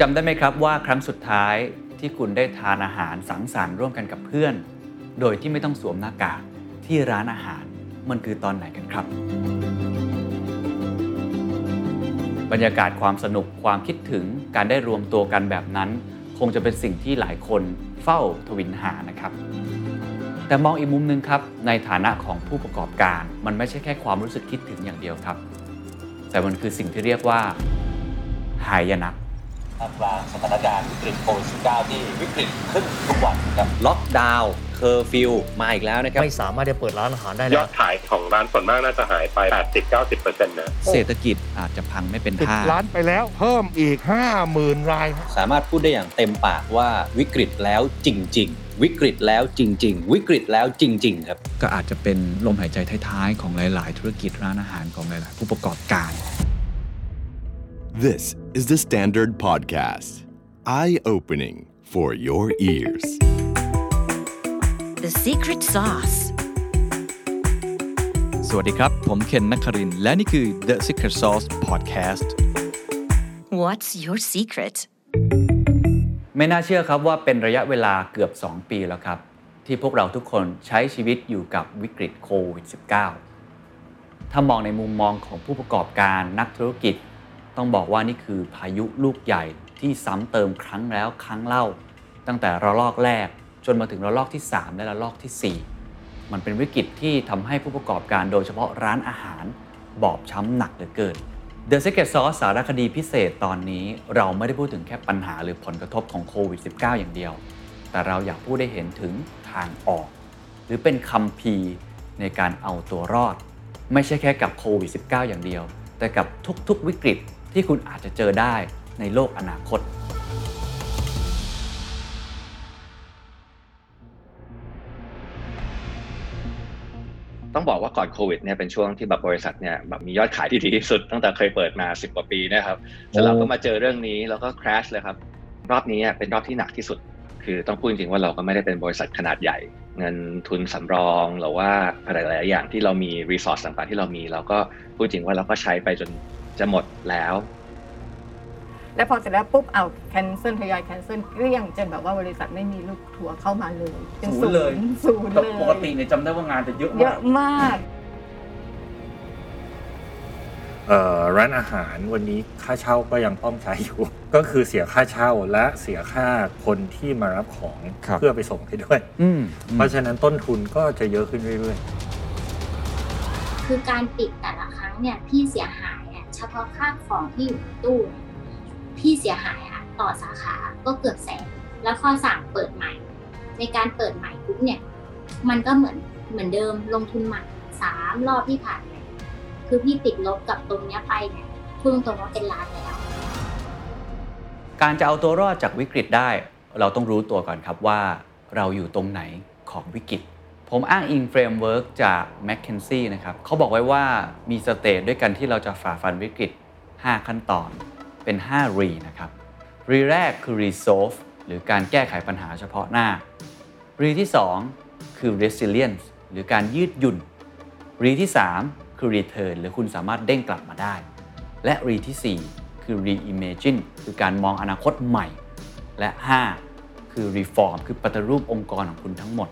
จำได้ไหมครับว่าครั้งสุดท้ายที่คุณได้ทานอาหารสังสรรค์ร่วมกันกับเพื่อน โดยที่ไม่ต้องสวมหน้ากากที่ร้านอาหารมันคือตอนไหนกันครับ บรรยากาศความสนุกความคิดถึงการได้รวมตัวกันแบบนั้น คงจะเป็นสิ่งที่หลายคนเฝ้าทวินหานะครับ แต่มองอีกมุมหนึ่งครับ ในฐานะของผู้ประกอบการ มันไม่ใช่แค่ความรู้สึกคิดถึงอย่างเดียวครับ แต่มันคือสิ่งที่เรียกว่าหายนะ ท่ามกลางสถานการณ์วิกฤตโควิด -19 ที่วิกฤตขึ้นทุกวันครับล็อกดาวน์เคอร์ฟิวมาอีกแล้วนะครับ ไม่สามารถจะเปิดร้านอาหารได้ยอดขายของร้านส่วนมากน่าจะหายไป 80-90%นะ เศรษฐกิจอาจจะพังไม่เป็นท่า ร้านไปแล้วเพิ่มอีก 50,000 รายสามารถพูดได้อย่างเต็มปากว่าวิกฤตแล้วจริง ๆ วิกฤตแล้วจริง ๆ วิกฤตแล้วจริง ๆ ครับ ก็อาจจะเป็นลมหายใจท้ายๆ ของหลาย ๆ ธุรกิจร้านอาหารของหลาย ๆ ผู้ประกอบการ This is the Standard Podcast. Eye-opening for your ears. The Secret Sauce สวัสดีครับ ผมเคนนักคริน และนี่คือ The Secret Sauce Podcast What's your secret ไม่น่าเชื่อครับว่าเป็นระยะเวลาเกือบ 2 ปีแล้วครับ ที่พวกเราทุกคนใช้ชีวิตอยู่กับวิกฤตโควิด -19 ถ้ามองในมุมมองของผู้ประกอบการนักธุรกิจ ต้องบอกว่านี่คือพายุลูกใหญ่ที่ซ้ำเติมครั้งแล้วครั้งเล่า ตั้งแต่ระลอกแรก จนมาถึงระลอกที่ 3 และระลอกที่ 4 มันเป็นวิกฤตที่ทำให้ผู้ประกอบการโดยเฉพาะร้านอาหาร บอบช้ำหนักเหลือเกิน The Secret Sauce สารคดีพิเศษตอนนี้เราไม่ได้พูดถึงแค่ปัญหาหรือผลกระทบของโควิด -19 อย่างเดียว แต่เราอยากพูดได้เห็นถึงทางออก หรือเป็นคัมภีร์ในการเอาตัวรอด ไม่ใช่แค่กับโควิด -19 อย่างเดียว แต่กับทุกๆวิกฤต ที่คุณอาจจะเจอได้ในโลกอนาคต ต้องบอกว่าก่อนโควิดเนี่ยเป็นช่วงที่แบบบริษัทเนี่ยแบบมียอดขายที่ดีที่สุดตั้งแต่เคยเปิดมา 10 กว่าปีนะครับแต่เราก็มาเจอเรื่องนี้แล้วก็ crash เลยครับ รอบนี้เป็นรอบที่หนักที่สุด คือต้องพูดจริงๆว่าเราก็ไม่ได้เป็นบริษัทขนาดใหญ่ เงินทุนสำรองหรือว่าอะไรหลายอย่างที่เรามี resource ต่างๆที่เรามี เราก็พูดจริงว่าเราก็ใช้ไปจน จะหมดแล้ว แล้วพอเสร็จแล้วปุ๊บเอา cancel ทยอย cancel เกลี้ยงจนแบบว่าบริษัทไม่มีลูกทัวร์เข้ามาเลยเป็นศูนย์เลย ศูนย์เลยปกติเนี่ยจำได้ว่างานจะเยอะมากเยอะมากร้านอาหารวันนี้ค่าเช่าก็ยังต้องใช้อยู่ ก็คือเสียค่าเช่าและเสียค่าคนที่มารับของเพื่อไปส่งให้ด้วยเพราะฉะนั้นต้นทุนก็จะเยอะขึ้นเรื่อยๆคือการปิดแต่ละครั้งเนี่ยพี่เสียหายเฉ พาะค่าของที่อยู่ในตู้พี่เสียหายอะต่อสาขาก็เกือบแสนแล้วข้อสั่งเปิดใหม่ ในการเปิดใหม่ปุ๊บเนี่ย มันก็เหมือนเหมือนเดิมลงทุนใหม่สามรอบที่ผ่านไปคือพี่ติดลบกับตรงเนี้ยไปเนี่ยพูดตรงว่าเป็นล้านแล้ว การจะเอาตัวรอดจากวิกฤตได้ เราต้องรู้ตัวก่อนครับว่าเราอยู่ตรงไหนของวิกฤต ผมอ้างอิงเฟรมเวิร์กจาก m c k เคนซี่นะครับเขาบอกไว้ว่ามี stage ด้วยกันที่เราจะฝ่าฟันวิกฤต 5 ขั้นตอนเป็น5 re นะครับ re แรกคือ resolve หรือการแก้ไขปัญหาเฉพาะหน้า re ที่ 2 คือ resilience หรือการยืดหยุ่น re ที่ 3 คือ return หรือคุณสามารถเด้งกลับมาได้ และ re ที่ 4 คือ reimagine คือการมองอนาคตใหม่ และ 5 คือ reform คือปฏิรูปองค์กรของคุณทั้งหมด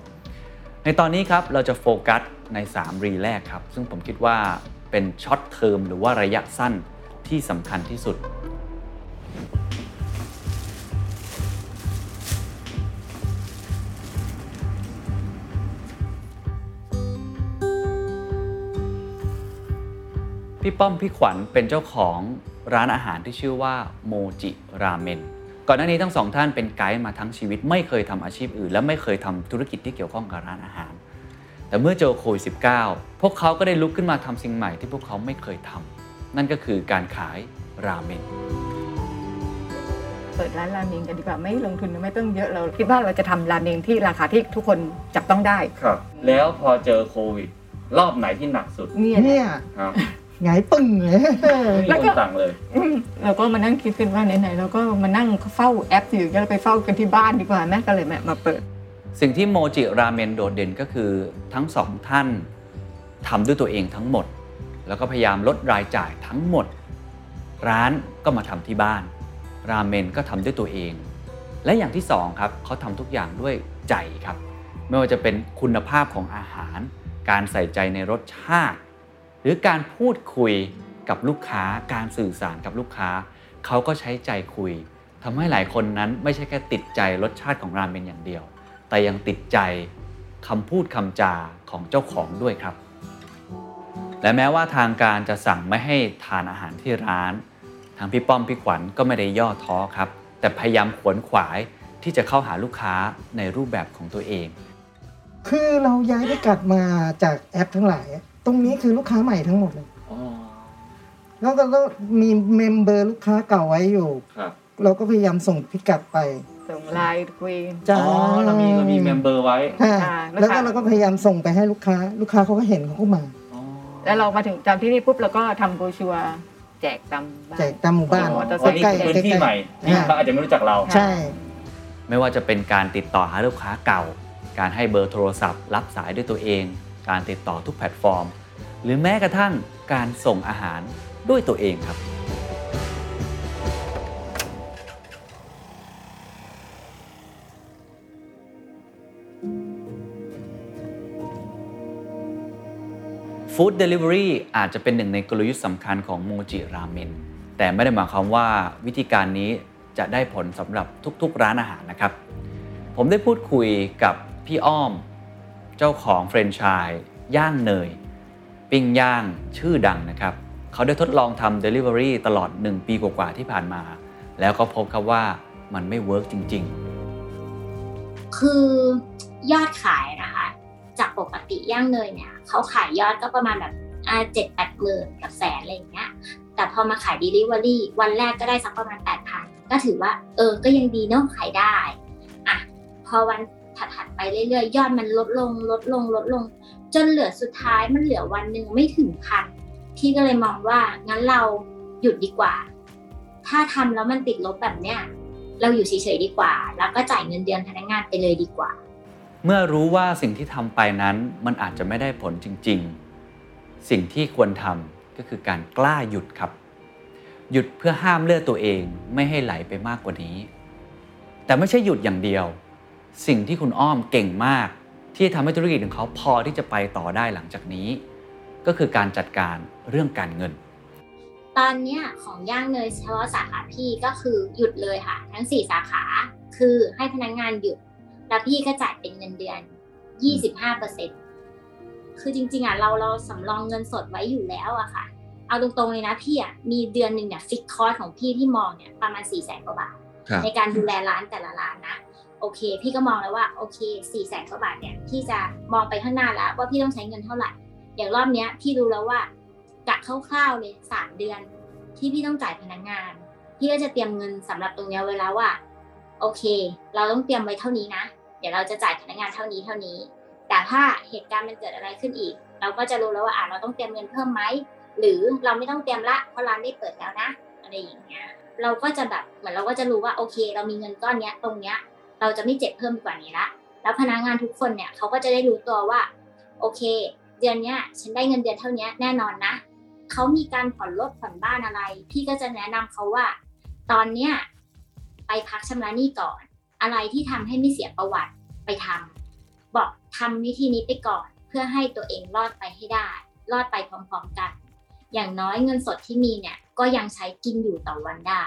ในตอนนี้ครับเราจะโฟกัสใน 3 รีแรกครับ ซึ่งผมคิดว่าเป็นช็อตเทอมหรือว่าระยะสั้นที่สำคัญที่สุด พี่ป้อมพี่ขวัญเป็นเจ้าของร้านอาหารที่ชื่อว่าโมจิราเมน ก่อนหน้านี้ทั้งสองท่านเป็นไกด์มาทั้งชีวิต ไม่เคยทำอาชีพอื่น และไม่เคยทำธุรกิจที่เกี่ยวข้องกับร้านอาหาร แต่เมื่อเจอโควิด -19 พวกเขาก็ได้ลุกขึ้นมาทำสิ่งใหม่ที่พวกเขาไม่เคยทำนั่นก็คือการขายราเมนเปิดร้านราเมงกันดีกว่าไม่ลงทุนไม่ต้องเยอะเราคิดว่าเราจะทำราเมงที่ราคาที่ทุกคนจับต้องได้ครับ แล้วพอเจอโควิด รอบไหนที่หนักสุดเนี่ย ครับไงปึ้งเลยแล้วก็สั่งเลยเราก็มานั่งคิดขึ้นว่าไหนๆเราก็มานั่งเฝ้าแอปอยู่ก็ไปเฝ้ากันที่บ้านดีกว่าแม่ก็เลยมาเปิด สิ่งที่โมจิราเมนโดดเด่นก็คือทั้งสองท่านทำด้วยตัวเองทั้งหมด แล้วก็พยายามลดรายจ่ายทั้งหมด ร้านก็มาทำที่บ้าน ราเมนก็ทำด้วยตัวเอง และอย่างที่2ครับเขาทำทุกอย่างด้วยใจครับ ไม่ว่าจะเป็นคุณภาพของอาหาร การใส่ใจในรสชาติ หรือการพูดคุยกับลูกค้า การสื่อสารกับลูกค้า เขาก็ใช้ใจคุยทำให้หลายคนนั้นไม่ใช่แค่ติดใจรสชาติของราเมนอย่างเดียว แต่ยังติดใจคำพูดคำจาของเจ้าของด้วยครับ และแม้ว่าทางการจะสั่งไม่ให้ทานอาหารที่ร้าน ทางพี่ป้อมพี่ขวัญก็ไม่ได้ย่อท้อครับ แต่พยายามขวนขวายที่จะเข้าหาลูกค้าในรูปแบบของตัวเอง คือเราย้ายไปกัดมาจากแอปทั้งหลาย ตรงนี้คือลูกค้าใหม่ทั้งหมดเลยแล้วก็มี member ลูกค้าเก่าไว้อยู่เราก็พยายามส่งพิกัดไป ส่งไลน์คุยจ้าอ๋อเรามีเรามี member ไว้แล้วก็เราก็พยายามส่งไปให้ลูกค้า ลูกค้าเขาก็เห็นเขาก็มาแล้วเรามาถึงจำที่นี่ปุ๊บเราก็ทำโบรชัวร์แจกตามบ้านแจกตามหมู่บ้านใกล้ๆพื้นที่ใหม่ที่เขาอาจจะไม่รู้จักเราใช่ ไม่ว่าจะเป็นการติดต่อหาลูกค้าเก่า การให้เบอร์โทรศัพท์ รับสายด้วยตัวเอง การติดต่อทุกแพลตฟอร์ม หรือแม้กระทั่งการส่งอาหารด้วยตัวเองครับ food delivery อาจจะเป็นหนึ่งในกลยุทธ์สำคัญของโมจิราเมนแต่ไม่ได้หมายความว่าวิธีการนี้จะได้ผลสำหรับทุกๆร้านอาหารนะครับ ผมได้พูดคุยกับพี่อ้อม เจ้าของเฟรนช์ชายย่างเนย ปิ้งย่างชื่อดังนะครับ เขาได้ทดลองทำ Delivery ตลอด 1 ปีกว่าๆที่ผ่านมา แล้วก็พบครับว่ามันไม่ work จริง ๆ คือยอดขายนะคะ จากปกติย่างเนยเนี่ยเขาขายยอดก็ประมาณแบบเจ็ดแปดหมื่นกับแสนอะไรอย่างเงี้ย แต่พอมาขาย Delivery วันแรกก็ได้สักประมาณแปดพันก็ถือว่า เออ ก็ยังดีเนาะขายได้ อะ พอวัน ถัดๆไปเรื่อยๆ ยอดมันลดลงลดลงลดลง จนเหลือสุดท้ายมันเหลือวันหนึ่งไม่ถึงพันพี่ก็เลยมองว่างั้นเราหยุดดีกว่า ถ้าทำแล้วมันติดลบแบบเนี้ยเราอยู่เฉยๆดีกว่า แล้วก็จ่ายเงินเดือนพนักงานไปเลยดีกว่า เมื่อรู้ว่าสิ่งที่ทำไปนั้นมันอาจจะไม่ได้ผลจริง ๆ สิ่งที่ควรทำก็คือการกล้าหยุดครับ หยุดเพื่อห้ามเลือดตัวเองไม่ให้ไหลไปมากกว่านี้ แต่ไม่ใช่หยุดอย่างเดียว สิ่งที่คุณอ้อมเก่งมาก ที่ทำให้ธุรกิจของเขาพอที่จะไปต่อได้หลังจากนี้ ก็คือการจัดการเรื่องการเงิน ตอนนี้ของย่างเนยเฉพาะสาขาพี่ก็คือหยุดเลยค่ะ ทั้ง 4 สาขาคือให้พนักงงานหยุดแล้วพี่ก็จ่ายเป็นเงินเดือน 25%คือจริงๆอะเราเราสำรองเงินสดไว้อยู่แล้วอะค่ะ เอาตรงๆเลยนะพี่อะมีเดือนหนึ่งเนี่ยฟิกคอร์สของพี่ที่มองเนี่ยประมาณ4ี่แสนกว่าบาทในการดูแลร้านแต่ละร้านนะ โอเค พี่ก็มองแล้วว่าโอเคสี่แสนกว่าบาทเนี่ยพี่จะมองไปข้างหน้าแล้วว่าพี่ต้องใช้เงินเท่าไหร่ อย่างรอบเนี้ยพี่รู้แล้วว่ากะคร่าวๆเลยสามเดือน ที่พี่ต้องจ่ายพนักงงาน พี่ก็จะเตรียมเงินสำหรับตรงเนี้ยไว้แล้วว่า โอเค เราต้องเตรียมไว้เท่านี้นะ เดี๋ยวเราจะจ่ายพนักงานเท่านี้เท่านี้ แต่ถ้าเหตุการณ์มันเกิดอะไรขึ้นอีก เราก็จะรู้แล้วว่าอ่าเราต้องเตรียมเงินเพิ่มไหมหรือเราไม่ต้องเตรียมละเพราะร้านได้เปิดแล้วนะ อะไรอย่างเงี้ยเราก็จะแบบเหมือนเราก็จะรู้ว่าโอเค เรามีเงินก้อนเนี้ยตรงเนี้ย เราจะไม่เจ็บเพิ่มกว่านี้ละ แล้วพนักงานทุกคนเนี่ยเขาก็จะได้รู้ตัวว่า โอเค เดือนเนี้ยฉันได้เงินเดือนเท่านี้แน่นอนนะเขามีการผ่อนรถผ่อนบ้านอะไร พี่ก็จะแนะนำเขาว่า ตอนเนี้ยไปพักชำระหนี้ก่อน อะไรที่ทำให้ไม่เสียประวัติไปทำบอกทำวิธีนี้ไปก่อนเพื่อให้ตัวเองรอดไปให้ได้ รอดไปพร้อมๆกัน อย่างน้อยเงินสดที่มีเนี่ย ก็ยังใช้กินอยู่ต่อวันได้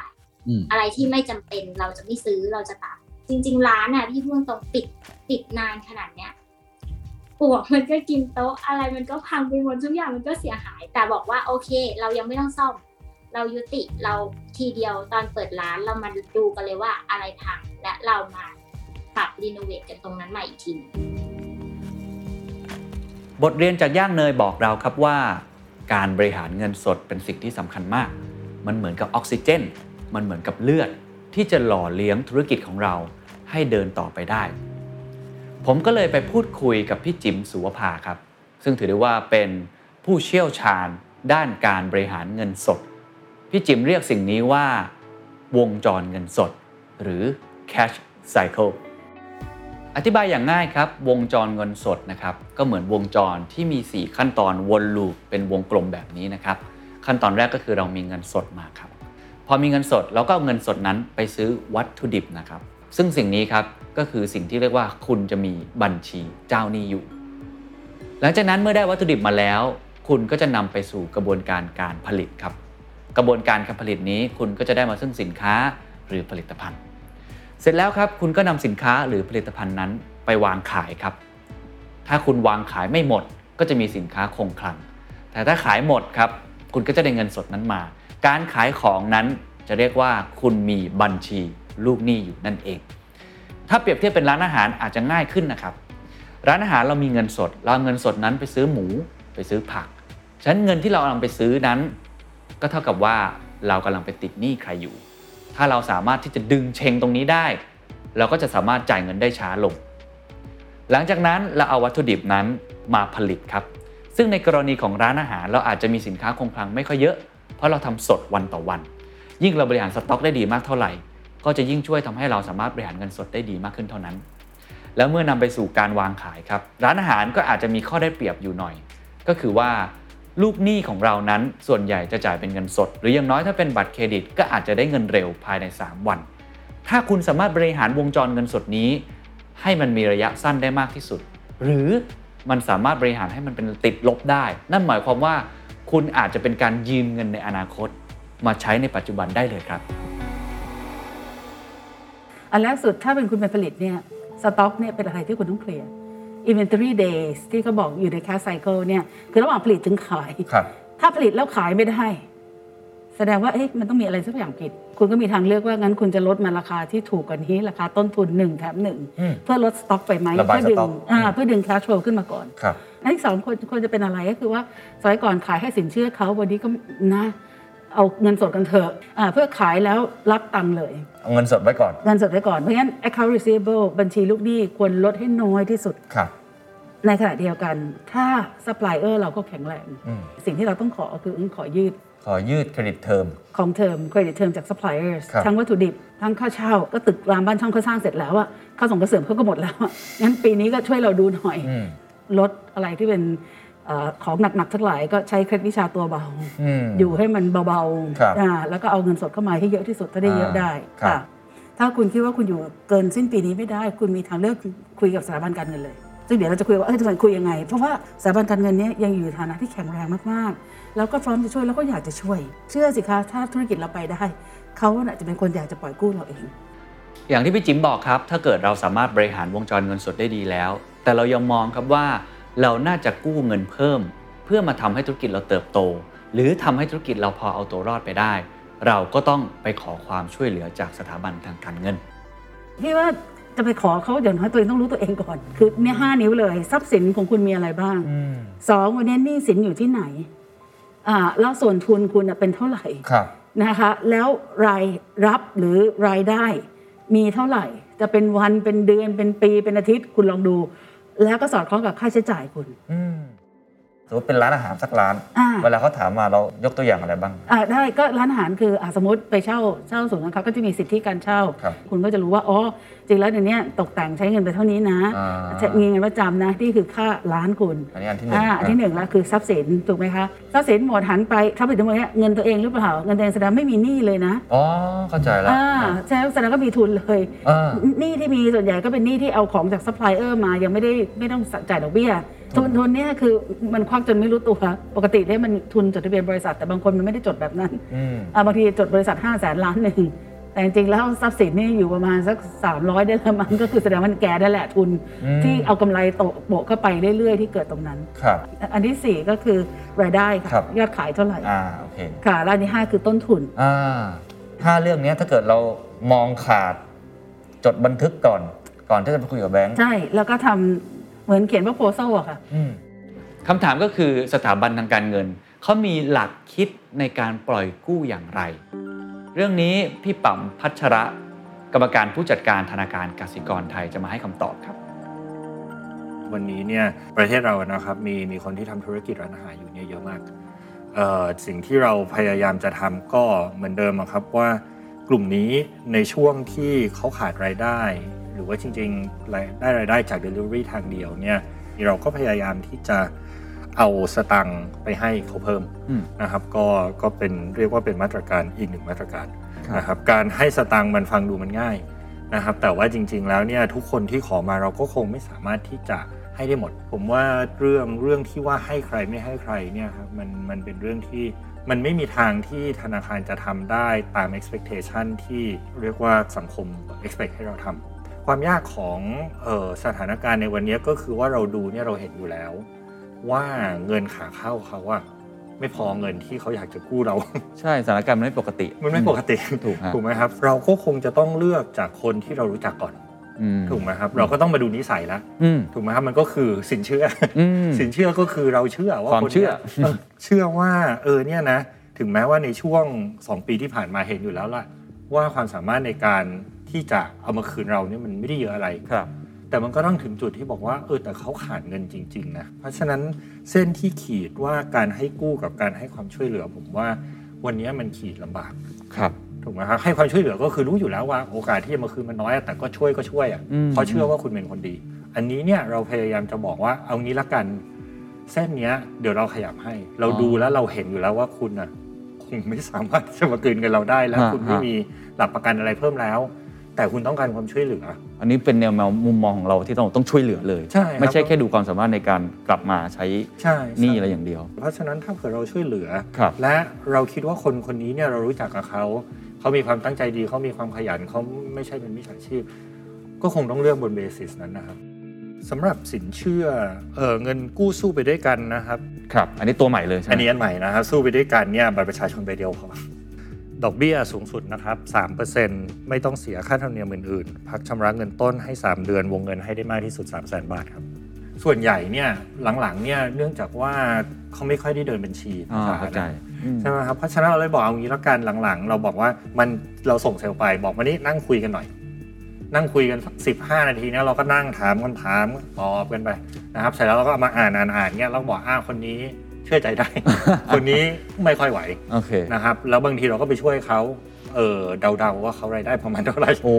อะไรที่ไม่จำเป็นเราจะไม่ซื้อเราจะตัด จริง ๆ ร้านอะพี่พูดตรงปิดปิดนานขนาดเนี้ยปวกมันก็กินโต๊ะอะไรมันก็พังไปหมดทุกอย่างมันก็เสียหาย แต่บอกว่าโอเค เรายังไม่ต้องซ่อม เรายุติเราทีเดียวตอนเปิดร้านเรามาดูกันเลยว่าอะไรพังและเรามาปรับรีโนเวทกันตรงนั้นใหม่อีกทีบทเรียนจากย่างเนยบอกเราครับว่า การบริหารเงินสดเป็นสิ่งที่สำคัญมาก มันเหมือนกับออกซิเจน มันเหมือนกับเลือด ที่จะหล่อเลี้ยงธุรกิจของเราให้เดินต่อไปได้ ผมก็เลยไปพูดคุยกับพี่จิมสุวภาครับ ซึ่งถือได้ว่าเป็นผู้เชี่ยวชาญด้านการบริหารเงินสด พี่จิมเรียกสิ่งนี้ว่า วงจรเงินสด หรือ cash cycle อธิบายอย่างง่ายครับ วงจรเงินสดนะครับก็เหมือนวงจรที่มี 4 ขั้นตอนวนลูปเป็นวงกลมแบบนี้นะครับ ขั้นตอนแรกก็คือเรามีเงินสดมาครับ พอมีเงินสดเราก็เอาเงินสดนั้นไปซื้อวัตถุดิบนะครับ ซึ่งสิ่งนี้ครับก็คือสิ่งที่เรียกว่าคุณจะมีบัญชีเจ้าหนี้อยู่ หลังจากนั้นเมื่อได้วัตถุดิบมาแล้ว คุณก็จะนำไปสู่กระบวนการการผลิตครับ กระบวนการการผลิตนี้คุณก็จะได้มาซึ่งสินค้าหรือผลิตภัณฑ์ เสร็จแล้วครับคุณก็นำสินค้าหรือผลิตภัณฑ์นั้นไปวางขายครับ ถ้าคุณวางขายไม่หมด ก็จะมีสินค้าคงคลัง แต่ถ้าขายหมดครับ คุณก็จะได้เงินสดนั้นมา การขายของนั้นจะเรียกว่าคุณมีบัญชีลูกหนี้อยู่นั่นเอง ถ้าเปรียบเทียบเป็นร้านอาหารอาจจะง่ายขึ้นนะครับ ร้านอาหารเรามีเงินสด เราเงินสดนั้นไปซื้อหมูไปซื้อผัก ฉะนั้นเงินที่เราเอาไปซื้อนั้น ก็เท่ากับว่าเรากำลังไปติดหนี้ใครอยู่ ถ้าเราสามารถที่จะดึงเชงตรงนี้ได้ เราก็จะสามารถจ่ายเงินได้ช้าลง หลังจากนั้นเราเอาวัตถุดิบนั้นมาผลิตครับ ซึ่งในกรณีของร้านอาหารเราอาจจะมีสินค้าคงคลังไม่ค่อยเยอะ เพราะเราทำสดวันต่อวัน ยิ่งเราบริหารสต็อกได้ดีมากเท่าไหร่ ก็จะยิ่งช่วยทำให้เราสามารถบริหารเงินสดได้ดีมากขึ้นเท่านั้น แล้วเมื่อนำไปสู่การวางขายครับ ร้านอาหารก็อาจจะมีข้อได้เปรียบอยู่หน่อย ก็คือว่าลูกหนี้ของเรานั้นส่วนใหญ่จะจ่ายเป็นเงินสด หรืออย่างน้อยถ้าเป็นบัตรเครดิต ก็อาจจะได้เงินเร็วภายใน 3 วัน ถ้าคุณสามารถบริหารวงจรเงินสดนี้ ให้มันมีระยะสั้นได้มากที่สุด หรือมันสามารถบริหารให้มันเป็นติดลบได้ นั่นหมายความว่า คุณอาจจะเป็นการยืมเงินในอนาคต มาใช้ในปัจจุบันได้เลยครับ อันแรกสุดถ้าเป็นคุณเป็นผลิตเนี่ยสต็อกเนี่ยเป็นอะไรที่คุณต้องเคลียร์ inventory days ที่เขาบอกอยู่ใน cash cycle เนี่ยคือระหว่างผลิตถึงขายครับถ้าผลิตแล้วขายไม่ได้ แสดงว่าเอ๊ะมันต้องมีอะไรสักอย่างผิด คุณก็มีทางเลือกว่างั้นคุณจะลดมาราคาที่ถูกกว่านี้ราคาต้นทุนหนึ่งแถมหนึ่งอืมเพื่อลดสต็อกไปไหมระบายเพื่อดึสต็งอกอ่าเพื่อดึง cash flow ขึ้นมาก่อนครับอันที่สองควรควรจะเป็นอะไรก็คือว่าสมัยก่อนขายให้สินเชื่อเขาวันนี้ก็นะเอาเงินสดกันเถอะอ่าเพื่อขายแล้วรับตังค์เลยเอาเงินสดไว้ก่อนเงินสดไว้ก่อนเพราะฉะนั้น account receivable บัญชีลูกหนี้ควรลดให้น้อยที่สุดครับในขณะเดียวกันถ้า supplier เราก็แข็งแรงอืมสิ่งที่เราต้องขอคือขอยืด ขอยืด credit termของ term credit term จาก suppliers ครับทั้งวัตถุดิบ ทั้งค่าเช่า ก็ตึกรามบ้านช่องเขาสร้างเสร็จแล้วอะค่าส่งกระเสริมเขาก็หมดแล้วอะงั้นปีนี้ก็ช่วยเราดูหน่อยอืมลดอะไรที่เป็นเอ่อของหนักๆทั้งหลายก็ใช้เคล็ดวิชาตัวเบาอืมอยู่ให้มันเบาครับๆอ่าแล้วก็เอาเงินสดเข้ามาให้เยอะที่สุดถ้าได้เยอะอ่าได้ครับค่ะถ้าคุณคิดว่าคุณอยู่เกินสิ้นปีนี้ไม่ได้ คุณมีทางเลือกคุยกับสถาบันการเงินเลย ซึ่งเดี๋ยวเราจะคุยว่าเอ้ยจะคุยยังไง เพราะว่าสถาบันการเงินเนี้ยยังอยู่ในฐานะที่แข็งแรงมากๆ แล้วก็พร้อมจะช่วยแล้วก็อยากจะช่วย เชื่อสิคะถ้าธุรกิจเราไปได้เขาน่ะจะเป็นคนอยากจะปล่อยกู้เราเอง อย่างที่พี่จิ๋มบอกครับ ถ้าเกิดเราสามารถบริหารวงจรเงินสดได้ดีแล้ว แต่เรายังมองครับว่าเราน่าจะกู้เงินเพิ่ม เพื่อมาทำให้ธุรกิจเราเติบโต หรือทำให้ธุรกิจเราพอเอาตัวรอดไปได้ เราก็ต้องไปขอความช่วยเหลือจากสถาบันทางการเงินพี่ว่าจะไปขอเขาอย่างน้อยตัวเองต้องรู้ตัวเองก่อน คือเนี่ยห้านิ้วเลย ทรัพย์สินของคุณมีอะไรบ้างสองวันนี้หนี้สินอยู่ที่ไหนอ่า แล้วส่วนทุนคุณน่ะเป็นเท่าไหร่ครับนะคะแล้วรายรับหรือรายได้มีเท่าไหร่ จะเป็นวันเป็นเดือนเป็นปีเป็นอาทิตย์คุณลองดู แล้วก็สอดคล้องกับค่าใช้จ่ายคุณสมมติเป็นร้านอาหารสักร้านอ่าเวลาเขาถามมาเรายกตัวอย่างอะไรบ้างอ่าได้ก็ร้านอาหารคืออ่าสมมติไปเช่าเช่าศูนย์การค้าก็จะมีสิทธิการเช่าครับคุณก็จะรู้ว่าอ๋อจริงแล้วเดี๋ยวนี้ตกแต่งใช้เงินไปเท่านี้นะอ่าใช้มีเงินประจำนะที่คือค่าร้านคุณอันนี้อันที่หนึ่งอ่าอันที่หนึ่งแล้วคือทรัพย์สินถูกไหมคะทรัพย์สินหมดหันไปทรัพย์สินทั้งหมดเนี้ยเงินตัวเองหรือเปล่าเงินตัวเองแสดงไม่มีหนี้เลยนะอ๋อเข้าใจแล้วอ่าใช่แสดงก็มีทุนเลย อ่า หนี้ที่มีส่วนใหญ่ก็เป็นหนี้ที่เอาของจากซัพพลายเออร์มายังไม่ได้ไม่ต้องจ่ายดอกเบี้ยทุนทุนเนี่ยคือมันควักจนไม่รู้ตัวปกติเนี่ยมันทุนจดทะเบียนบริษัทแต่บางคนมันไม่ได้จดแบบนั้นอืม อ่าบางทีจดบริษัท5้าแสนล้านหนึ่ง แต่จริงๆแล้วทรัพย์สินนี่อยู่ประมาณสัก 300 ได้แล้วมันก็คือแสดงว่ามันแกได้แหละทุน อืม ที่เอากำไรโตะโปะเข้าไปเรื่อยๆ ที่เกิดตรงนั้น ครับ อันที่สี่ก็คือรายได้ค่ะครับยอดขายเท่าไหร่ อ่าโอเคค่ะแล้วอันที่ห้าคือต้นทุน อ่าถ้าเรื่องเนี้ยถ้าเกิดเรามองขาด จดบันทึกก่อน ก่อนที่จะไปคุยกับแบงค์ใช่แล้วก็ทำเหมือนเขียนว่าโพสต์อะค่ะ อืม คำถามก็คือสถาบันทางการเงิน เขามีหลักคิดในการปล่อยกู้อย่างไร เรื่องนี้พี่ปั๊มพัชระ กรรมการผู้จัดการธนาคารกสิกรไทยจะมาให้คำตอบครับ วันนี้เนี่ยประเทศเรานะครับมีมีคนที่ทำธุรกิจร้านอาหารอยู่เนี่ยเยอะมากสิ่งที่เราพยายามจะทำก็เหมือนเดิมครับว่ากลุ่มนี้ในช่วงที่เขาขาดรายได้ หรือว่าจริงๆรายได้รายได้จาก Delivery ทางเดียวเนี่ยเราก็พยายามที่จะ เอาสตังค์ไปให้เขาเพิ่มนะครับก็ก็เป็นเรียกว่าเป็นมาตรการอีกหนึ่งมาตรการนะครับการให้สตังค์มันฟังดูมันง่ายนะครับแต่ว่าจริง ๆ แล้วเนี่ยทุกคนที่ขอมาเราก็คงไม่สามารถที่จะให้ได้หมด ผมว่าเรื่องเรื่องที่ว่าให้ใครไม่ให้ใครเนี่ยครับมันมันเป็นเรื่องที่มันไม่มีทางที่ธนาคารจะทำได้ตาม expectation ที่เรียกว่าสังคม expect ให้เราทำความยากของออสถานการณ์ในวันนี้ก็คือว่าเราดูเนี่ยเราเห็นอยู่แล้ว ว่าเงินขาเข้าเขาอะไม่พอเงินที่เขาอยากจะกู้เรา ใช่สถานการณ์มันไม่ปกติ มันไม่ปกติถูกถูกไหมครับ เราก็คงจะต้องเลือกจากคนที่เรารู้จักก่อนถูกไหมครับ เราก็ต้องมาดูนิสัยแล้วถูกไหมครับมันก็คือสินเชื่อสินเชื่อก็คือเราเชื่อว่าความเชื่อเชื่อว่าเออเนี่ยนะถึงแม้ว่าในช่วงสองปีที่ผ่านมาเห็นอยู่แล้วล่ะว่าความสามารถในการที่จะเอามาคืนเราเนี่ยมันไม่ได้เยอะอะไรครับ แต่มันก็ต้องถึงจุดที่บอกว่าเออแต่เขาขาดเงินจริง ๆ นะ เพราะฉะนั้นเส้นที่ขีดว่าการให้กู้กับการให้ความช่วยเหลือ ผมว่าวันนี้มันขีดลำบากครับถูกไหมครับให้ความช่วยเหลือก็คือรู้อยู่แล้วว่าโอกาสที่จะมาคืนมันน้อยแต่ก็ช่วยก็ช่วยอะเพราะเชื่อว่าคุณเป็นคนดี อันนี้เนี่ยเราพยายามจะบอกว่าเอางี้ละกันเส้นเนี้ยเดี๋ยวเราขยับให้ เราดูแล้วเราเห็นอยู่แล้วว่าคุณอะคงไม่สามารถจะมาคืนกันเราได้แล้ว คุณไม่มีหลักประกันอะไรเพิ่มแล้ว แต่คุณต้องการความช่วยเหลือ อันนี้เป็นแนวมุมมองของเราที่ต้องต้องช่วยเหลือเลย ใช่ไม่ใช่แค่ดูความสามารถในการกลับมาใช้นี่อะไรอย่างเดียว เพราะฉะนั้นถ้าเกิดเราช่วยเหลือและเราคิดว่าคนคนนี้เนี่ยเรารู้จักกับเขา เขามีความตั้งใจดีเขามีความขยันเขาไม่ใช่เป็นมิจฉาชีพ ก็คงต้องเลือกบนเบสิสนั้นนะครับสำหรับสินเชื่อเออเงินกู้สู้ไปด้วยกันนะครับ ครับ อันนี้ตัวใหม่เลยใช่ไหมอันนี้อันใหม่นะครับสู้ไปด้วยกันเนี่ยบัตรประชาชนใบเดียวพอ ดอกเบี้ยสูงสุดนะครับ3%ไม่ต้องเสียค่าธรรมเนียมอื่นๆ พักชำระเงินต้นให้ 3 เดือนวงเงินให้ได้มากที่สุด 3 0 0 0 0 0 บาทครับ ส่วนใหญ่เนี่ยหลังๆเนี่ยเนื่องจากว่าเขาไม่ค่อยได้เดินบัญชีเข้าใจใช่ไหมครับเพราะฉะนั้นเราเลยบอกเอางี้แล้วกันหลังๆ เราบอกว่ามันเราส่งเซลล์ไปบอกมานี่นั่งคุยกันหน่อย นั่งคุยกันสักสิบห้านาทีเนี่ยเราก็นั่งถามกันถามตอบกันไปนะครับเสร็จแล้วเราก็มาอ่านอ่านอ่านเนี่ยเราบอกอ้าคนนี้ เชื่อใจได้ คนนี้ไม่ค่อยไหวโอเคนะครับแล้วบางทีเราก็ไปช่วยเขาเออเดาๆว่าเขารายได้ประมาณเท่าไหร่โอ้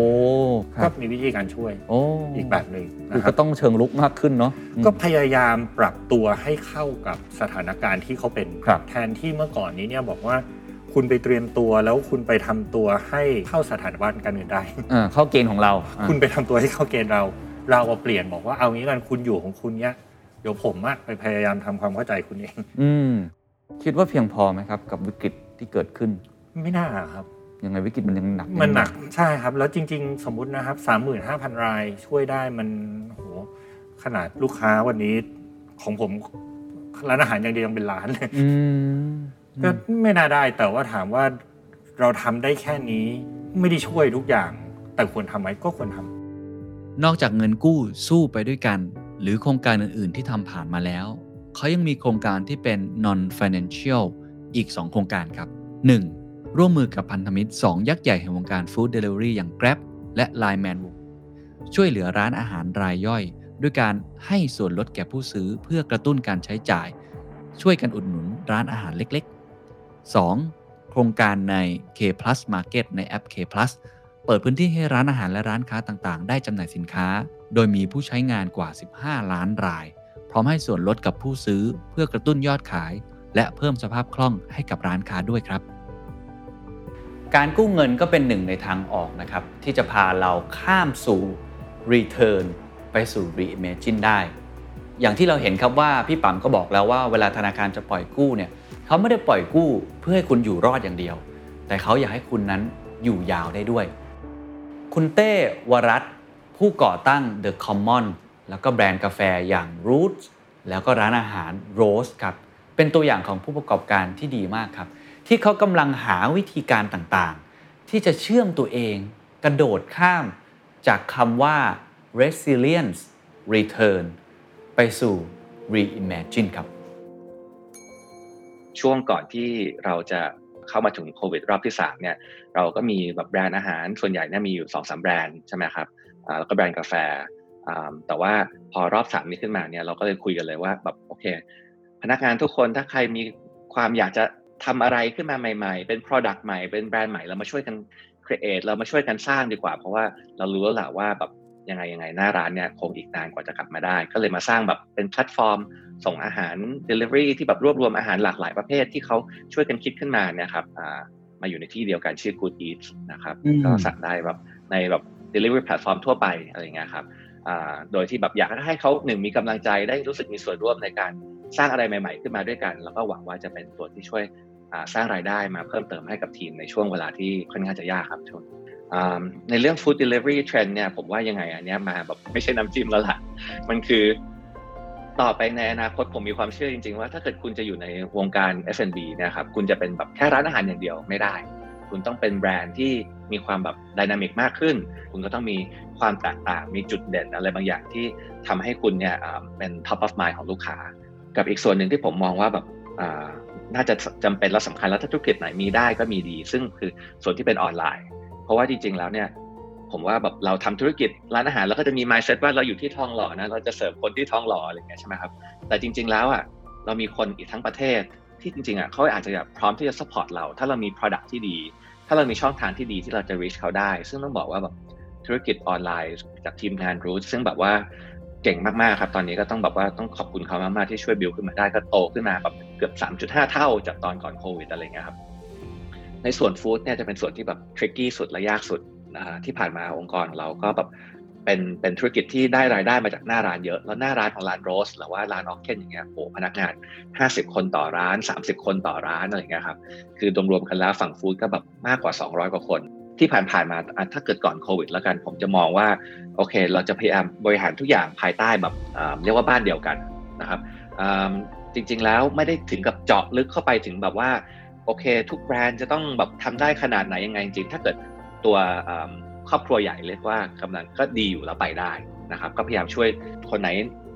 ก็มีวิธีการช่วยโอ้อีกแบบหนึ่งคือก็ต้องเชิงลุกมากขึ้นเนาะก็พยายามปรับตัวให้เข้ากับสถานการณ์ที่เขาเป็นแทนที่เมื่อก่อนนี้เนี่ยบอกว่าคุณไปเตรียมตัวแล้วคุณไปทำตัวให้เข้าสถานบันการเงินได้เข้าเกณฑ์ของเรา คุณไปทำตัวให้เข้าเกณฑ์เรา เราเปลี่ยนบอกว่าเอางี้กันคุณอยู่ของคุณเนี้ย ดี๋ยวผมอะไปพยายามทำความเข้าใจคุณเอง อืมคิดว่าเพียงพอไหมครับ กับวิกฤตที่เกิดขึ้น ไม่น่าครับ ยังไงวิกฤตมันยังหนัก มันหนักใช่ครับ แล้วจริง ๆ สมมุตินะครับสามหมื่นห้าพันรายช่วยได้มันโหขนาดลูกค้าวันนี้ของผมร้านอาหารอย่างเดียวยังเป็นล้านเลยก็ไม่น่าได้แต่ว่าถามว่าเราทำได้แค่นี้ไม่ได้ช่วยทุกอย่าง แต่ควรทำไหมก็ควรทำนอกจากเงินกู้สู้ไปด้วยกัน หรือโครงการอื่น ๆ ที่ทำผ่านมาแล้ว เขายังมีโครงการที่เป็น non financial อีก 2 โครงการครับ 1. ร่วมมือกับพันธมิตร 2 ยักษ์ใหญ่แห่งวงการฟู้ดเดลิเวอรี่อย่าง Grab และ Line Man ช่วยเหลือร้านอาหารรายย่อย ด้วยการให้ส่วนลดแก่ผู้ซื้อเพื่อกระตุ้นการใช้จ่าย ช่วยกันอุดหนุนร้านอาหารเล็ก ๆ 2. โครงการใน K Plus Market ในแอป K Plus เปิดพื้นที่ให้ร้านอาหารและร้านค้าต่าง ๆ ได้จำหน่ายสินค้า โดยมีผู้ใช้งานกว่า 15 ล้านราย พร้อมให้ส่วนลดกับผู้ซื้อเพื่อกระตุ้นยอดขาย และเพิ่มสภาพคล่องให้กับร้านค้าด้วยครับ การกู้เงินก็เป็นหนึ่งในทางออกนะครับ ที่จะพาเราข้ามสู่ Return ไปสู่ Reimagine ได้ อย่างที่เราเห็นครับว่าพี่ปั๊มก็บอกแล้วว่าเวลาธนาคารจะปล่อยกู้เนี่ยเขาไม่ได้ปล่อยกู้เพื่อให้คุณอยู่รอดอย่างเดียว แต่เขาอยากให้คุณนั้นอยู่ยาวได้ด้วย คุณเต้วรัต ผู้ก่อตั้ง The Common แล้วก็แบรนด์กาแฟอย่าง Roots แล้วก็ร้านอาหาร Rose ครับ เป็นตัวอย่างของผู้ประกอบการที่ดีมากครับ ที่เขากำลังหาวิธีการต่างๆ ที่จะเชื่อมตัวเองกระโดดข้ามจากคำว่า resilience return ไปสู่ reimagine ครับ ช่วงก่อนที่เราจะเข้ามาถึงโควิดรอบที่3เนี่ยเราก็มีแบบแบรนด์อาหารส่วนใหญ่เนี่ยมีอยู่2อสแบรนด์ใช่ไหมครับ แล้วก็แบรนด์กาแฟแต่ว่าพอรอบสามนี้ขึ้นมาเนี่ยเราก็เลยคุยกันเลยว่าแบบโอเค พนักงานทุกคนถ้าใครมีความอยากจะทำอะไรขึ้นมาใหม่ ๆ เป็น Product ใหม่ เป็นแบรนด์ใหม่ เรามาช่วยกัน create เรามาช่วยกันสร้างดีกว่า เพราะว่าเรารู้แล้วแหละว่าแบบยังไงยังไงหน้าร้านเนี่ยคงอีกนานกว่าจะกลับมาได้ ก็เลยมาสร้างแบบเป็นแพลตฟอร์ม ส่งอาหาร Delivery ที่แบบรวบรวมอาหารหลากหลายประเภทที่เขาช่วยกันคิดขึ้นมาเนี่ยครับมาอยู่ในที่เดียวกันชื่อ Good Eats นะครับก็สั่งได้แบบในแบบ Delivery Platform ทั่วไปอะไรเงี้ยครับโดยที่แบบอยากให้เขาหนึ่งมีกำลังใจได้รู้สึกมีส่วนร่วมในการสร้างอะไรใหม่ ๆ ขึ้นมาด้วยกัน แล้วก็หวังว่าจะเป็นตัวที่ช่วยสร้างรายได้มาเพิ่มเติมให้กับทีมในช่วงเวลาที่ค่อนข้างจะยากครับชนในเรื่อง food delivery trend เนี่ยผมว่ายังไงอันนี้มาแบบไม่ใช่น้ำจิ้มแล้วล่ะ มันคือต่อไปในอนาคตผมมีความเชื่อจริง ๆ ว่าถ้าเกิดคุณจะอยู่ในวงการ F&B นะครับคุณจะเป็นแบบแค่ร้านอาหารอย่างเดียวไม่ได้ คุณต้องเป็นแบรนด์ที่มีความแบบดินามิกมากขึ้น คุณก็ต้องมีความแตกต่าง มีจุดเด่นอะไรบางอย่างที่ทำให้คุณเนี่ยเป็น top of mind ของลูกค้า กับอีกส่วนหนึ่งที่ผมมองว่าแบบน่าจะจำเป็นและสำคัญแล้วถ้าธุรกิจไหนมีได้ก็มีดี ซึ่งคือส่วนที่เป็นออนไลน์ เพราะว่าจริงๆแล้วเนี่ยผมว่าแบบเราทำธุรกิจร้านอาหารแล้วก็จะมี mindset ว่าเราอยู่ที่ทองหล่อนะเราจะเสิร์ฟคนที่ทองหล่ออะไรเงี้ยใช่ไหมครับแต่จริง ๆแล้วอะเรามีคนอีกทั้งประเทศ ที่จริงๆอะเขาอาจจะแบบพร้อมที่จะ support เรา ถ้าเรามี product ที่ดี ถ้าเรามีช่องทางที่ดีที่เราจะ reach เขาได้ ซึ่งต้องบอกว่าแบบธุรกิจออนไลน์จากทีมงานรูทซึ่งแบบว่าเก่งมากๆครับ ตอนนี้ก็ต้องแบบว่าต้องขอบคุณเขามากๆที่ช่วยบิวขึ้นมาได้ก็โตขึ้นมาแบบเกือบ 3.5 เท่าจากตอนก่อนโควิดอะไรเงี้ยครับ ในส่วนฟู้ดเนี่ยจะเป็นส่วนที่แบบทริกกี้สุดและยากสุดที่ผ่านมาองค์กรเราก็แบบ เป็นเป็นธุรกิจที่ได้รายได้มาจากหน้าร้านเยอะ แล้วหน้าร้านของร้านโรสหรือว่าร้านออกเคนอย่างเงี้ยโอ้พนักงาน 50 คนต่อร้าน 30 คนต่อร้านอะไรเงี้ยครับคือรวมๆกันแล้วฝั่งฟู้ดก็แบบมากกว่า 200 กว่าคน ที่ผ่านๆมาถ้าเกิดก่อนโควิด แล้วกันผมจะมองว่าโอเค เราจะพยายามบริหารทุกอย่างภายใต้แบบเรียกว่าบ้านเดียวกันนะครับจริงๆแล้วไม่ได้ถึงกับเจาะลึกเข้าไปถึงแบบว่าโอเค ทุกแบรนด์จะต้องแบบทำได้ขนาดไหนยังไงจริงถ้าเกิดตัว ครอบครัวใหญ่เรียกว่ากำลังก็ดีอยู่แล้วไปได้นะครับ ก็พยายามช่วยคนไหน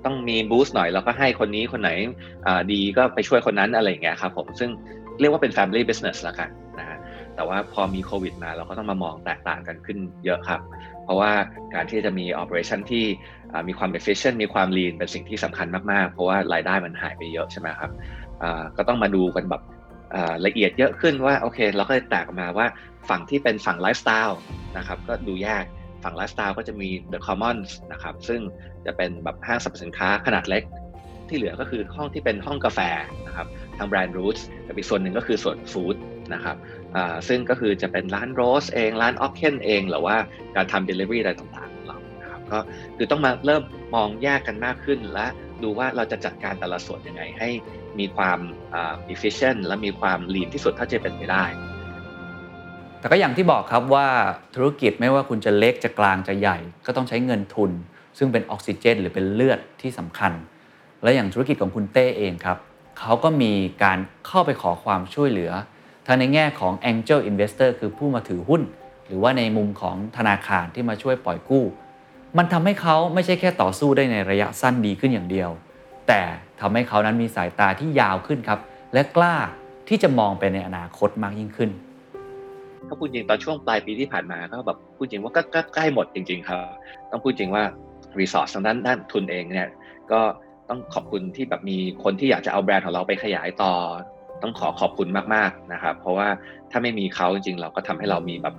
ต้องมีบูสต์หน่อยแล้วก็ให้คนนี้คนไหนดีก็ไปช่วยคนนั้นอะไรอย่างเงี้ยครับผมซึ่งเรียกว่าเป็น family business ละกันนะฮะแต่ว่าพอมีโควิดมาเราก็ต้องมามองแตกต่างกันขึ้นเยอะครับ เพราะว่าการที่จะมี operation ที่มีความ efficient มีความ lean เป็นสิ่งที่สำคัญมาก ๆ เพราะว่ารายได้มันหายไปเยอะใช่ไหมครับก็ต้องมาดูกันแบบละเอียดเยอะขึ้นว่าโอเคเราก็แตกออกมาว่า ฝั่งที่เป็นฝั่งไลฟ์สไตล์นะครับก็ดูแยกฝั่งไลฟ์สไตล์ก็จะมี The Commons นะครับซึ่งจะเป็นแบบห้างสรรพสินค้าขนาดเล็ก ที่เหลือก็คือห้องที่เป็นห้องกาแฟนะครับทางแบรนด์ Roots กับอีกส่วนหนึ่งก็คือส่วน food นะครับซึ่งก็คือจะเป็นร้าน Roast เอง ร้าน Ocken เอง หรือว่าการทำ Delivery อะไรต่างๆของเรานะครับก็คือต้องมาเริ่มมองแยกกันมากขึ้น และดูว่าเราจะจัดการแต่ละส่วนยังไงให้มีความ efficient และมีความ lean ที่สุดเท่าจะเป็นไปได้ แต่ก็อย่างที่บอกครับว่าธุรกิจไม่ว่าคุณจะเล็กจะกลางจะใหญ่ ก็ต้องใช้เงินทุน ซึ่งเป็นออกซิเจน หรือเป็นเลือดที่สำคัญ และอย่างธุรกิจของคุณเต้เองครับเขาก็มีการเข้าไปขอความช่วยเหลือทั้งในแง่ของ Angel Investor คือผู้มาถือหุ้น หรือว่าในมุมของธนาคารที่มาช่วยปล่อยกู้ มันทำให้เขาไม่ใช่แค่ต่อสู้ได้ในระยะสั้นดีขึ้นอย่างเดียว แต่ทำให้เขานั้นมีสายตาที่ยาวขึ้นครับและกล้าที่จะมองไปในอนาคตมากยิ่งขึ้น ก็พูดจริงตอนช่วงปลายปีที่ผ่านมาก็แบบพูดจริงว่าก็ใกล้หมดจริง ๆ ครับ ต้องพูดจริงว่ารีสอร์ททางด้านด้านทุนเองเนี่ยก็ต้องขอบคุณที่แบบมีคนที่อยากจะเอาแบรนด์ของเราไปขยายต่อ ต้องขอขอบคุณมากๆนะครับเพราะว่าถ้าไม่มีเขาจริงๆ เราก็ทำให้เรามีแบบ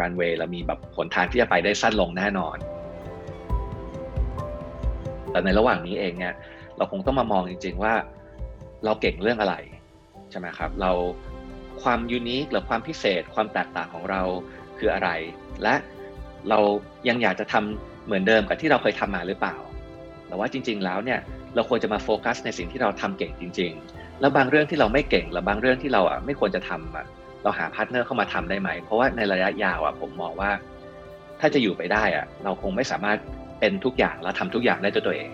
รันเวย์เรามีแบบผลทางที่จะไปได้สั้นลงแน่นอน แต่ในระหว่างนี้เองเนี่ยเราคงต้องมามองจริง ๆ ว่าเราเก่งเรื่องอะไรใช่ไหมครับ เรา ความยูนิคหรือความพิเศษ ความแตกต่างของเราคืออะไร และเรายังอยากจะทำเหมือนเดิมกับที่เราเคยทำมาหรือเปล่า แต่ว่าจริง ๆ แล้วเนี่ยเราควรจะมาโฟกัสในสิ่งที่เราทำเก่งจริง ๆ แล้วบางเรื่องที่เราไม่เก่งหรือบางเรื่องที่เราอะไม่ควรจะทำอะเราหา partner เข้ามาทำได้ไหม เพราะว่าในระยะยาวอะผมมองว่า ถ้าจะอยู่ไปได้อะเราคงไม่สามารถเป็นทุกอย่างและทำทุกอย่างได้ด้วยตัวเอง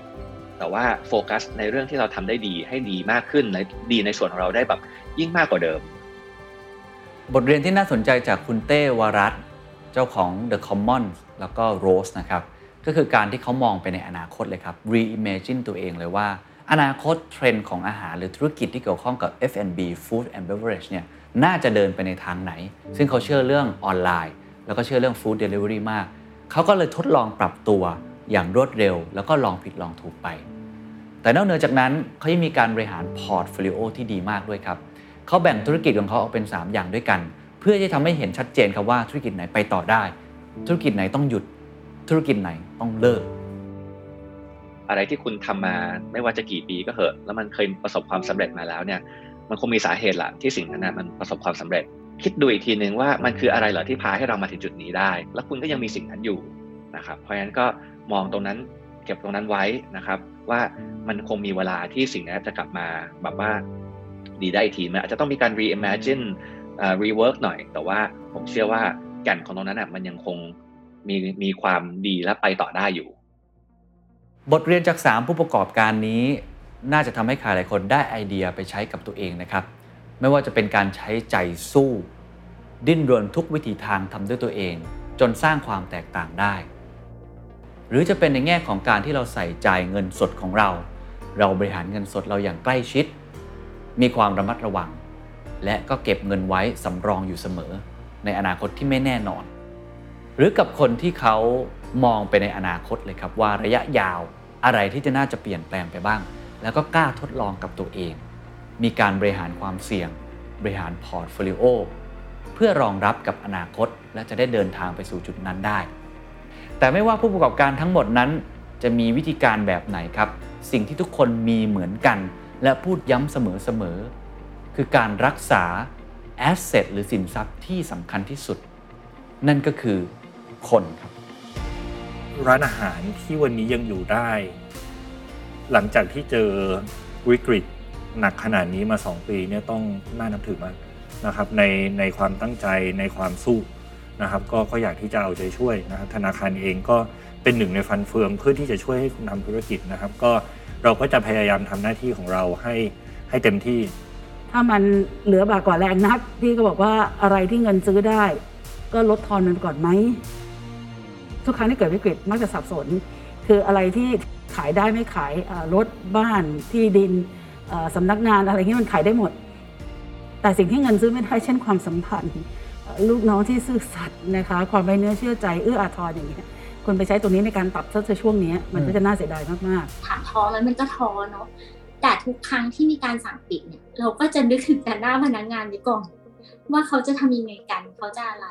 แต่ว่าโฟกัสในเรื่องที่เราทำได้ดีให้ดีมากขึ้นในดีในส่วนของเราได้แบบยิ่งมากกว่าเดิม บทเรียนที่น่าสนใจจากคุณเต้วรัตต์ เจ้าของ The Commons แล้วก็ Roast นะครับ ก็คือการที่เขามองไปในอนาคตเลยครับ reimagine ตัวเองเลยว่า อนาคตเทรนด์ของอาหารหรือธุรกิจที่เกี่ยวข้องกับ F&B Food and Beverage เนี่ยน่าจะเดินไปในทางไหน ซึ่งเขาเชื่อเรื่องออนไลน์ แล้วก็เชื่อเรื่อง Food Delivery มาก เขาก็เลยทดลองปรับตัวอย่างรวดเร็ว แล้วก็ลองผิดลองถูกไป แต่นอกเหนือจากนั้นเขายังมีการบริหาร portfolio ที่ดีมากด้วยครับ เขาแบ่งธุรกิจของเขาออกเป็น 3 อย่างด้วยกัน เพื่อที่ทำให้เห็นชัดเจนครับว่าธุรกิจไหนไปต่อได้ ธุรกิจไหนต้องหยุด ธุรกิจไหนต้องเลิก อะไรที่คุณทำมาไม่ว่าจะกี่ปีก็เหอะ แล้วมันเคยประสบความสำเร็จมาแล้วเนี่ย มันคงมีสาเหตุละที่สิ่งนั้นนะมันประสบความสำเร็จ คิดดูอีกทีนึงว่ามันคืออะไรเหรอที่พาให้เรามาถึงจุดนี้ได้ แล้วคุณก็ยังมีสิ่งนั้นอยู่นะครับ เพราะฉะนั้นก็มองตรงนั้นเก็บตรงนั้นไว้นะครับ ว่ามันคงมีเวลาที่สิ่งนั้นจะกลับมาแบบว่า ดีได้ทีมันอาจจะต้องมีการ reimagine rework หน่อย แต่ว่าผมเชื่อว่าแก่นของตรงนั้นอะมันยังคงมีมีความดีและไปต่อได้อยู่ บทเรียนจาก 3 ผู้ประกอบการนี้ น่าจะทำให้ใครหลายคนได้ไอเดียไปใช้กับตัวเองนะครับ ไม่ว่าจะเป็นการใช้ใจสู้ ดิ้นรนทุกวิธีทางทำด้วยตัวเอง จนสร้างความแตกต่างได้ หรือจะเป็นในแง่ของการที่เราใส่ใจเงินสดของเรา เราบริหารเงินสดเราอย่างใกล้ชิด มีความระมัดระวัง และก็เก็บเงินไว้สำรองอยู่เสมอ ในอนาคตที่ไม่แน่นอน หรือกับคนที่เขามองไปในอนาคตเลยครับว่าระยะยาวอะไรที่จะน่าจะเปลี่ยนแปลงไปบ้าง แล้วก็กล้าทดลองกับตัวเอง มีการบริหารความเสี่ยง บริหาร portfolio เพื่อรองรับกับอนาคต และจะได้เดินทางไปสู่จุดนั้นได้ แต่ไม่ว่าผู้ประกอบการทั้งหมดนั้น จะมีวิธีการแบบไหนครับ สิ่งที่ทุกคนมีเหมือนกัน และพูดย้ำเสมอๆ คือการรักษาแอสเซทหรือสินทรัพย์ที่สำคัญที่สุด นั่นก็คือคนครับ ร้านอาหารที่วันนี้ยังอยู่ได้ หลังจากที่เจอวิกฤตหนักขนาดนี้มา 2 ปีเนี่ยต้องน่านับถือมากนะครับในในความตั้งใจในความสู้นะครับก็ก็อยากที่จะเอาใจช่วยนะครับธนาคารเองก็เป็นหนึ่งในฟันเฟืองเพื่อที่จะช่วยให้คุณทำธุรกิจนะครับ ก็ เราก็จะพยายามทำหน้าที่ของเราให้ให้เต็มที่ ถ้ามันเหลือบากกว่าแรงนัก พี่ก็บอกว่าอะไรที่เงินซื้อได้ ก็ลดทอนมันก่อนไหม ทุกครั้งที่เกิดวิกฤตมักจะสับสน คืออะไรที่ขายได้ไม่ขายรถบ้านที่ดินสำนักงานอะไรที่มันขายได้หมด แต่สิ่งที่เงินซื้อไม่ได้เช่นความสัมพันธ์ลูกน้องที่ซื่อสัตย์นะคะ ความไว้เนื้อเชื่อใจเอื้ออาทรอย่างนี้ คุณไปใช้ตัวนี้ในการปรับซะช่วงนี้มันก็จะน่าเสียดายมากๆถามท้อแล้วมันก็ท้อเนาะแต่ทุกครั้งที่มีการสั่งปิดเนี่ย เราก็จะนึกถึงแต่หน้าพนักงานดีก่อนว่าเขาจะทำยังไงกันเขาจะอะไร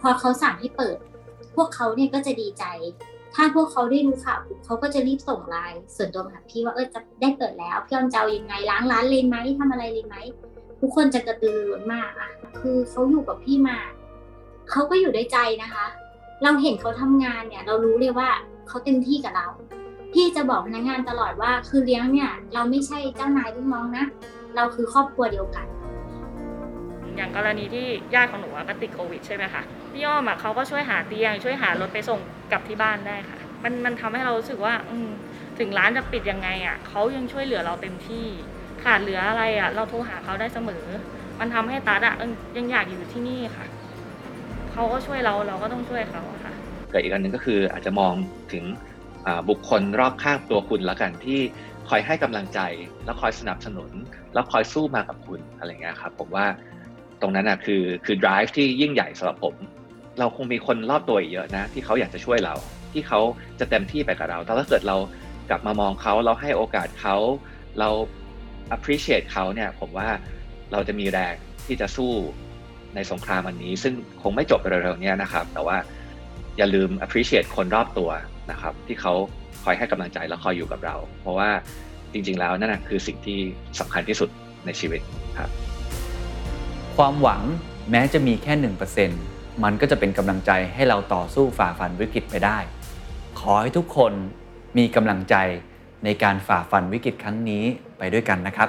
พอเขาสั่งให้เปิด พวกเขาเนี่ยก็จะดีใจ ถ้าพวกเขาได้รู้ข่าวเขาก็จะรีบส่งไลน์ส่วนตัวมาพี่ว่าเออจะได้เปิดแล้วพี่ออมจะเอายังไงล้างร้านเลยไหมทำอะไรเลยไหมทุกคนจะกระตือรือร้นมากอะคือเขาอยู่กับพี่มาเขาก็อยู่ด้วยใจนะคะ เราเห็นเขาทำงานเนี่ย เรารู้เลยว่าเขาเต็มที่กับเรา พี่จะบอกพนักงานตลอดว่าคือเลี้ยงเนี่ย เราไม่ใช่เจ้านายลูกน้องนะ เราคือครอบครัวเดียวกัน อย่างกรณีที่ญาติของหนูก็ติดโควิดใช่ไหมคะพี่อ้อมเขาก็ช่วยหาเตียง ช่วยหารถไปส่งกลับที่บ้านได้ค่ะ มันมันทำให้เรารู้สึกว่า อืถึงร้านจะปิดยังไงอะเขายังช่วยเหลือเราเต็มที่ขาดเหลืออะไรอะ เราโทรหาเขาได้เสมอ มันทำให้ตาอะยังอยากอยู่ที่นี่ค่ะ เขาก็ช่วยเราเราก็ต้องช่วยเขาค่ะก็อีกอันหนึ่งก็คืออาจจะมองถึงบุคคลรอบข้างตัวคุณแล้วกันที่คอยให้กำลังใจ แล้วคอยสนับสนุน แล้วคอยสู้มากับคุณอะไรเงี้ยครับผมว่าตรงนั้นนะคือคือ drive ที่ยิ่งใหญ่สำหรับผม เราคงมีคนรอบตัวเยอะนะ ที่เขาอยากจะช่วยเรา ที่เขาจะเต็มที่ไปกับเราแต่ถ้าเกิดเรากลับมามองเขาเราให้โอกาสเขาเรา appreciate เขาเนี่ยผมว่าเราจะมีแรงที่จะสู้ ในสงครามอันนี้ ซึ่งคงไม่จบเร็วๆนี้นะครับ แต่ว่าอย่าลืม appreciate คนรอบตัวนะครับ ที่เขาคอยให้กำลังใจและคอยอยู่กับเรา เพราะว่าจริงๆแล้วนั่นคือสิ่งที่สำคัญที่สุดในชีวิตครับ ความหวังแม้จะมีแค่ 1%มันก็จะเป็นกำลังใจให้เราต่อสู้ฝ่าฟันวิกฤตไปได้ ขอให้ทุกคนมีกำลังใจในการฝ่าฟันวิกฤตครั้งนี้ไปด้วยกันนะครับ